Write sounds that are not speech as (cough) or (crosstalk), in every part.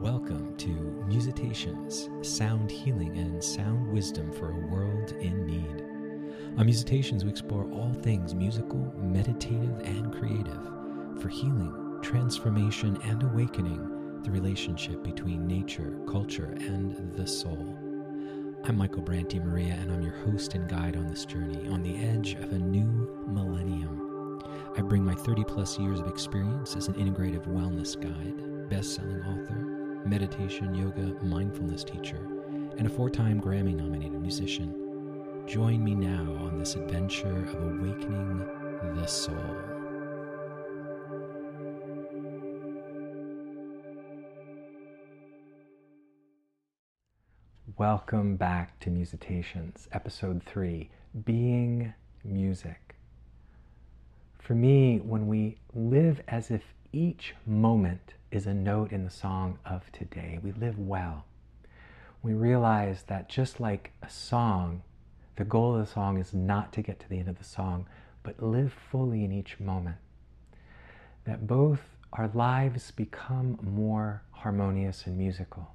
Welcome to Musitations, sound healing and sound wisdom for a world in need. On Musitations, we explore all things musical, meditative, and creative for healing, transformation, and awakening the relationship between nature, culture, and the soul. I'm Michael Brant DeMaria, and I'm your host and guide on this journey on the edge of a new millennium. I bring my 30 plus years of experience as an integrative wellness guide, best selling author, meditation, yoga, mindfulness teacher, and a four time Grammy nominated musician. Join me now on this adventure of awakening the soul. Welcome back to Musitations, Episode 3 Being Music. For me, when we live as if each moment is a note in the song of today. We live well. We realize that just like a song, the goal of the song is not to get to the end of the song, but live fully in each moment. That both our lives become more harmonious and musical.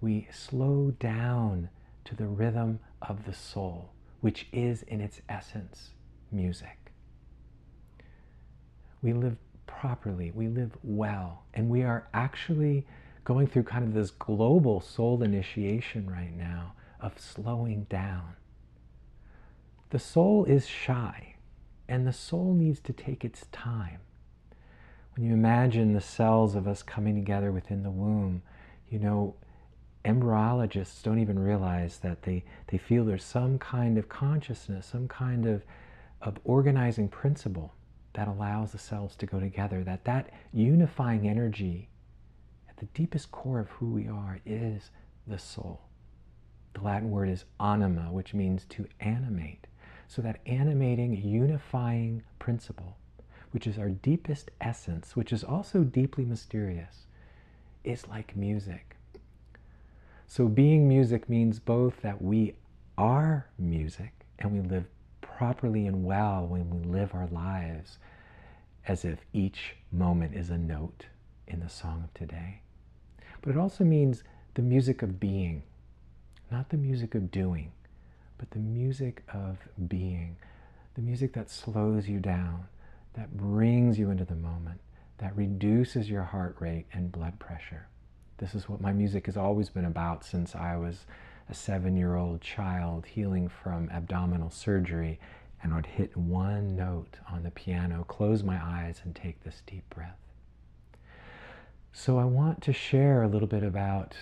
We slow down to the rhythm of the soul, which is in its essence music. We live properly, we live well, and we are actually going through kind of this global soul initiation right now of slowing down. The soul is shy, and the soul needs to take its time. When you imagine the cells of us coming together within the womb, you know, embryologists don't even realize that they, they feel there's some kind of consciousness, some kind of, of organizing principle that allows the cells to go together, that that unifying energy at the deepest core of who we are is the soul. The Latin word is anima, which means to animate. So that animating, unifying principle, which is our deepest essence, which is also deeply mysterious, is like music. So being music means both that we are music and we live properly and well when we live our lives as if each moment is a note in the song of today. But it also means the music of being, not the music of doing, but the music of being, the music that slows you down, that brings you into the moment, that reduces your heart rate and blood pressure. This is what my music has always been about since I was a seven year old child healing from abdominal surgery and I'd hit one note on the piano, close my eyes, and take this deep breath. So, I want to share a little bit about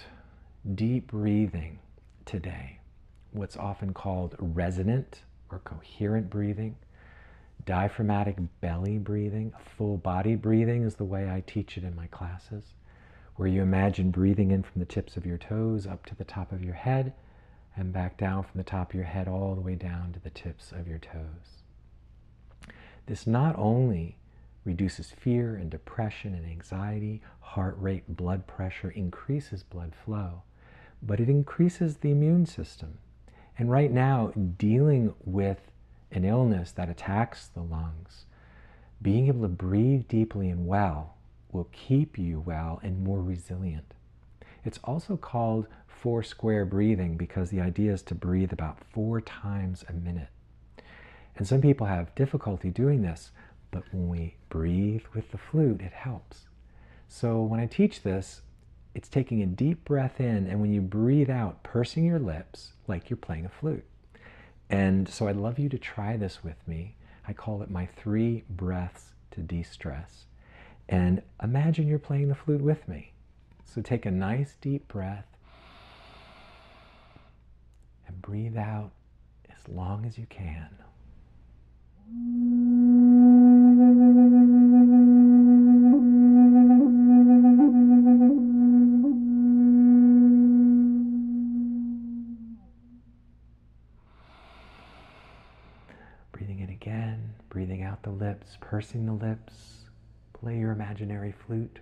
deep breathing today, what's often called resonant or coherent breathing, diaphragmatic belly breathing, full body breathing is the way I teach it in my classes, where you imagine breathing in from the tips of your toes up to the top of your head and back down from the top of your head all the way down to the tips of your toes. This not only reduces fear and depression and anxiety, heart rate, blood pressure, increases blood flow, but it increases the immune system. And right now, dealing with an illness that attacks the lungs, being able to breathe deeply and well will keep you well and more resilient. It's also called four square breathing because the idea is to breathe about four times a minute. And some people have difficulty doing this, but when we breathe with the flute, it helps. So when I teach this, it's taking a deep breath in, and when you breathe out, pursing your lips like you're playing a flute. And so I'd love you to try this with me. I call it my three breaths to de stress. And imagine you're playing the flute with me. So take a nice deep breath and breathe out as long as you can. Breathing in again, breathing out the lips, pursing the lips. Play your imaginary flute.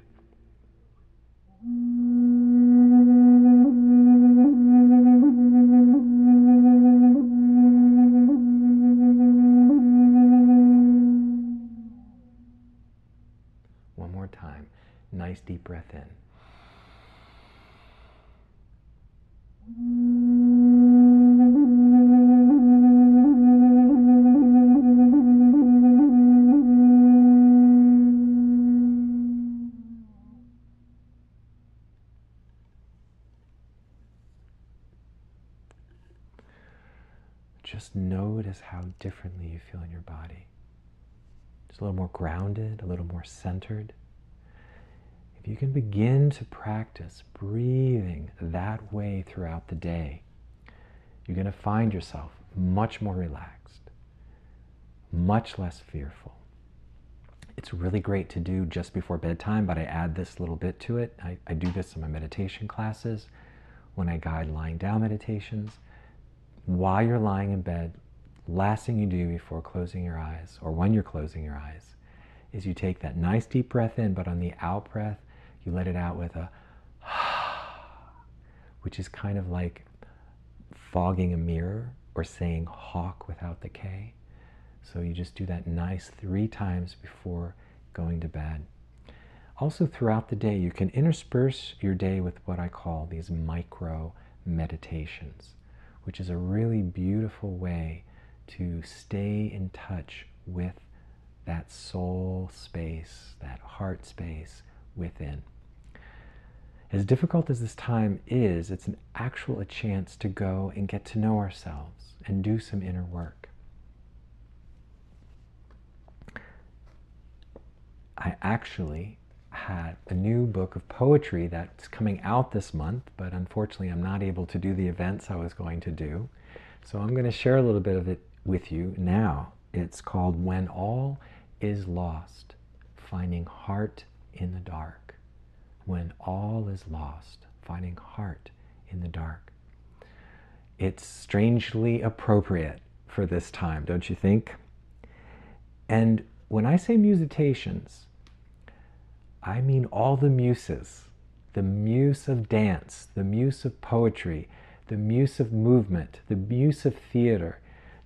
One more time. Nice deep breath in. Differently you feel in your body. Just a little more grounded, a little more centered. If you can begin to practice breathing that way throughout the day, you're going to find yourself much more relaxed, much less fearful. It's really great to do just before bedtime, but I add this little bit to it. I, I do this in my meditation classes when I guide lying down meditations while you're lying in bed, last thing you do before closing your eyes, or when you're closing your eyes, is you take that nice deep breath in, but on the out breath, you let it out with a (sighs) which is kind of like fogging a mirror or saying hawk without the K. So you just do that nice three times before going to bed. Also, throughout the day, you can intersperse your day with what I call these micro meditations which is a really beautiful way to stay in touch with that soul space, that heart space within. As difficult as this time is, it's an actual a chance to go and get to know ourselves and do some inner work. I actually had a new book of poetry that's coming out this month, but unfortunately I'm not able to do the events I was going to do. So I'm going to share a little bit of it with you now. It's called When All is Lost Finding Heart in the Dark. When All is Lost Finding Heart in the Dark. It's strangely appropriate for this time, don't you think? And when I say musitations, I mean all the muses the muse of dance, the muse of poetry, the muse of movement, the muse of theater,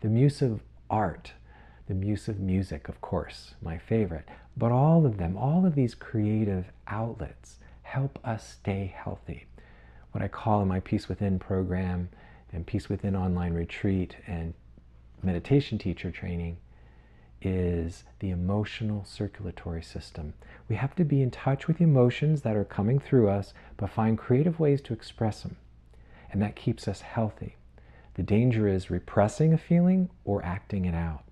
the muse of art, the muse of music, of course, my favorite. But all of them, all of these creative outlets help us stay healthy. What I call in my Peace Within program and Peace Within online retreat and meditation teacher training is the emotional circulatory system. We have to be in touch with emotions that are coming through us, but find creative ways to express them. And that keeps us healthy. The danger is repressing a feeling or acting it out.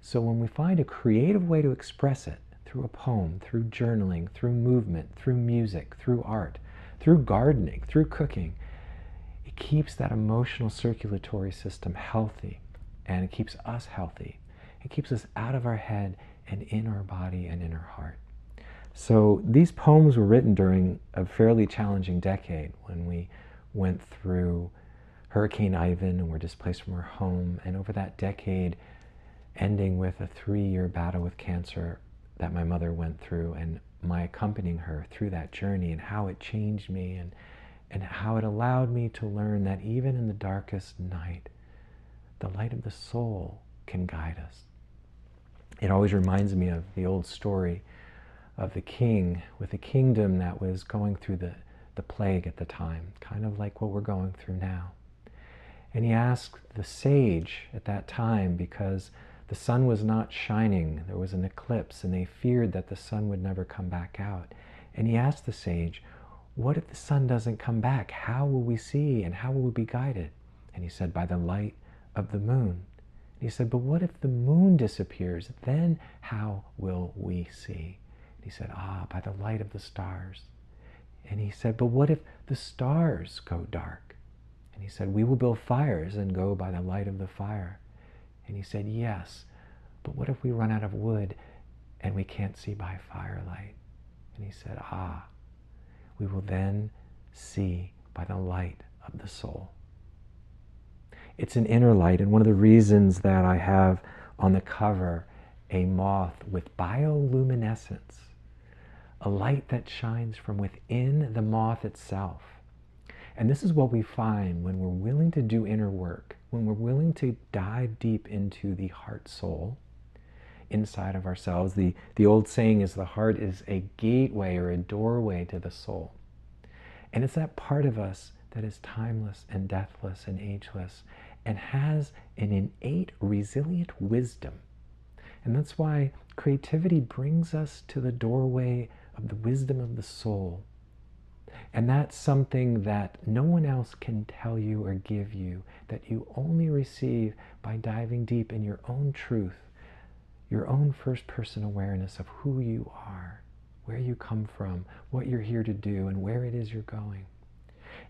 So when we find a creative way to express it, through a poem, through journaling, through movement, through music, through art, through gardening, through cooking, it keeps that emotional circulatory system healthy and it keeps us healthy it keeps us out of our head and in our body and in our heart. So these poems were written during a fairly challenging decade when we went through Hurricane Ivan and were displaced from our home. And over that decade, ending with a three year battle with cancer that my mother went through, and my accompanying her through that journey, and how it changed me, and, and how it allowed me to learn that even in the darkest night, the light of the soul can guide us it always reminds me of the old story of the king with a kingdom that was going through the, the plague at the time, kind of like what we're going through now. And he asked the sage at that time because the sun was not shining, there was an eclipse, and they feared that the sun would never come back out. And he asked the sage, What if the sun doesn't come back? How will we see and how will we be guided? And he said, By the light of the moon. And He said, But what if the moon disappears? Then how will we see? And he said, Ah, by the light of the stars. And he said, But what if the stars go dark? And he said, We will build fires and go by the light of the fire. And he said, Yes, but what if we run out of wood and we can't see by firelight? And he said, Ah, we will then see by the light of the soul. It's an inner light, and one of the reasons that I have on the cover a moth with bioluminescence, a light that shines from within the moth itself. And this is what we find when we're willing to do inner work, when we're willing to dive deep into the heart soul inside of ourselves. The, the old saying is the heart is a gateway or a doorway to the soul. And it's that part of us that is timeless and deathless and ageless and has an innate, resilient wisdom. And that's why creativity brings us to the doorway of the wisdom of the soul. And that's something that no one else can tell you or give you, that you only receive by diving deep in your own truth, your own first person awareness of who you are, where you come from, what you're here to do, and where it is you're going.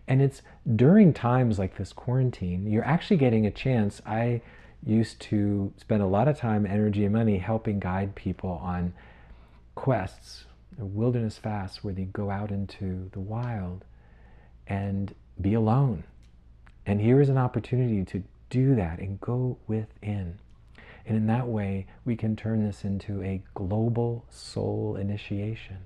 And it's during times like this quarantine, you're actually getting a chance. I used to spend a lot of time, energy, and money helping guide people on quests, wilderness fasts, where they go out into the wild and be alone. And here is an opportunity to do that and go within. And in that way, we can turn this into a global soul initiation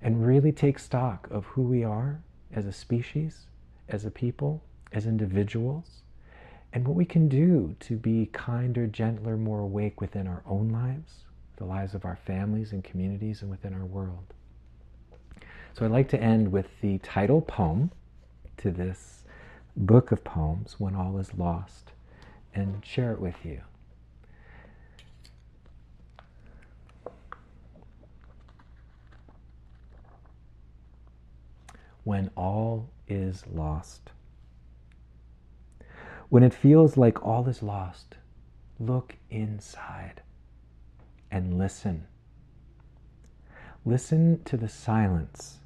and really take stock of who we are as a species, as a people, as individuals, and what we can do to be kinder, gentler, more awake within our own lives, the lives of our families and communities, and within our world. So I'd like to end with the title poem to this book of poems, When All Is Lost, and share it with you. when all is lost. When it feels like all is lost, look inside and listen. Listen to the silence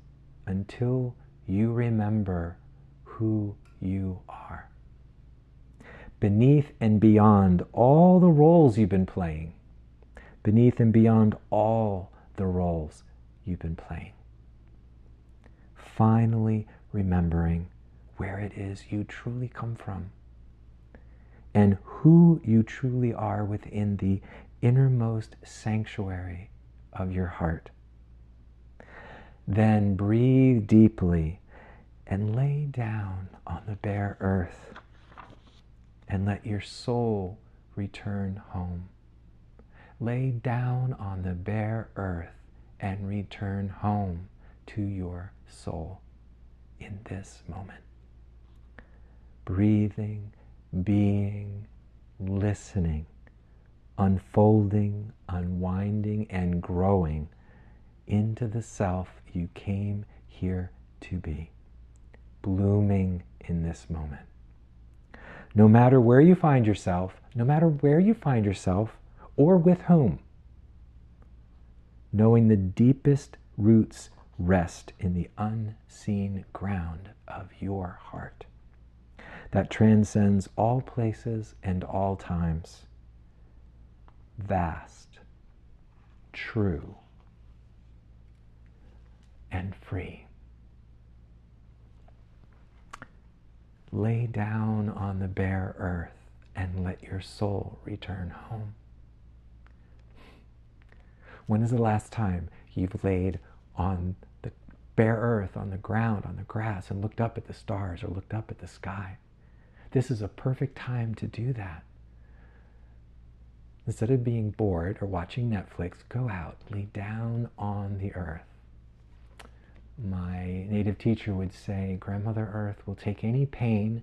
until you remember who you are. Beneath and beyond all the roles you've been playing, beneath and beyond all the roles you've been playing finally remembering where it is you truly come from and who you truly are within the innermost sanctuary of your heart. Then breathe deeply and lay down on the bare earth and let your soul return home. Lay down on the bare earth and return home to your soul in this moment. Breathing, being, listening, unfolding, unwinding, and growing into the self you came here to be, blooming in this moment. No matter where you find yourself, no matter where you find yourself, or with whom, knowing the deepest roots rest in the unseen ground of your heart that transcends all places and all times, vast, true, and free. Lay down on the bare earth and let your soul return home. When is the last time you've laid on the bare earth, on the ground, on the grass, and looked up at the stars or looked up at the sky. This is a perfect time to do that. Instead of being bored or watching Netflix, go out, lay down on the earth. My native teacher would say, Grandmother Earth will take any pain,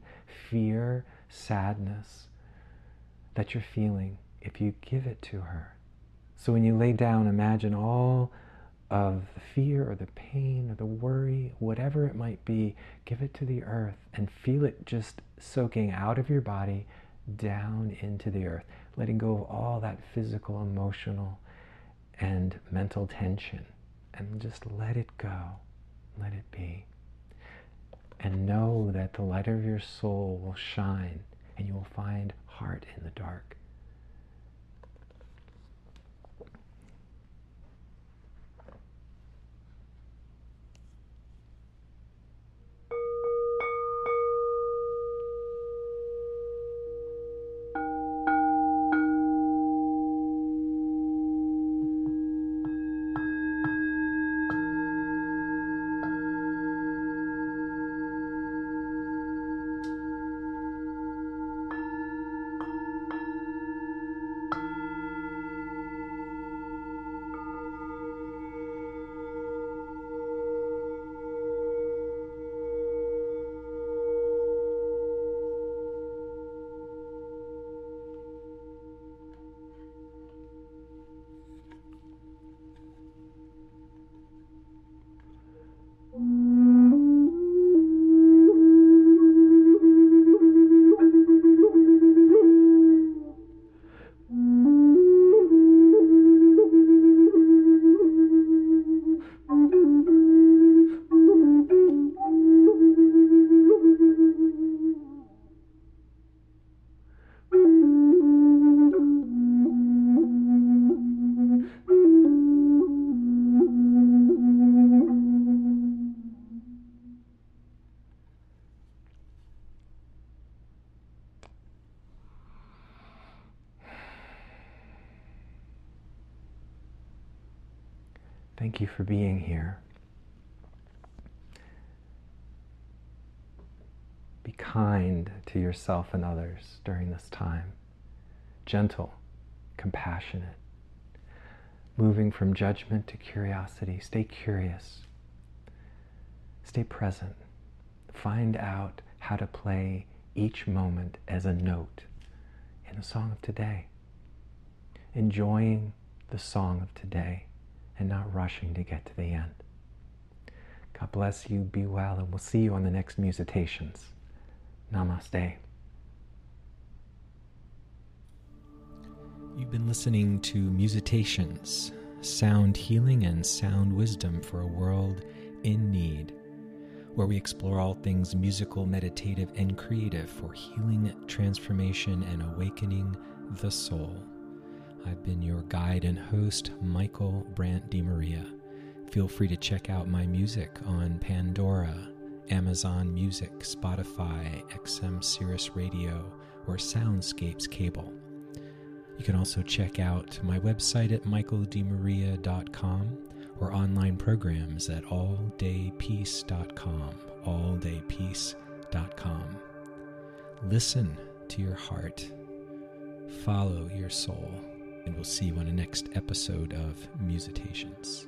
fear, sadness that you're feeling if you give it to her. So when you lay down, imagine all of the fear or the pain or the worry, whatever it might be, give it to the earth and feel it just soaking out of your body down into the earth, letting go of all that physical, emotional, and mental tension. And just let it go. Let it be. And know that the light of your soul will shine and you will find heart in the dark. Thank you for being here. Be kind to yourself and others during this time. Gentle, compassionate. Moving from judgment to curiosity. Stay curious. Stay present. Find out how to play each moment as a note in the song of today. Enjoying the song of today and not rushing to get to the end. God bless you, be well, and we'll see you on the next Musitations. Namaste. You've been listening to Musitations, sound healing and sound wisdom for a world in need, where we explore all things musical, meditative, and creative for healing, transformation, and awakening the soul. I've been your guide and host, Michael Brant DeMaria. Feel free to check out my music on Pandora, Amazon Music, Spotify, XM Sirius Radio, or Soundscapes Cable. You can also check out my website at michaeldemaria.com or online programs at alldaypeace.com. Alldaypeace.com. Listen to your heart, follow your soul, and we'll see you on the next episode of Musitations.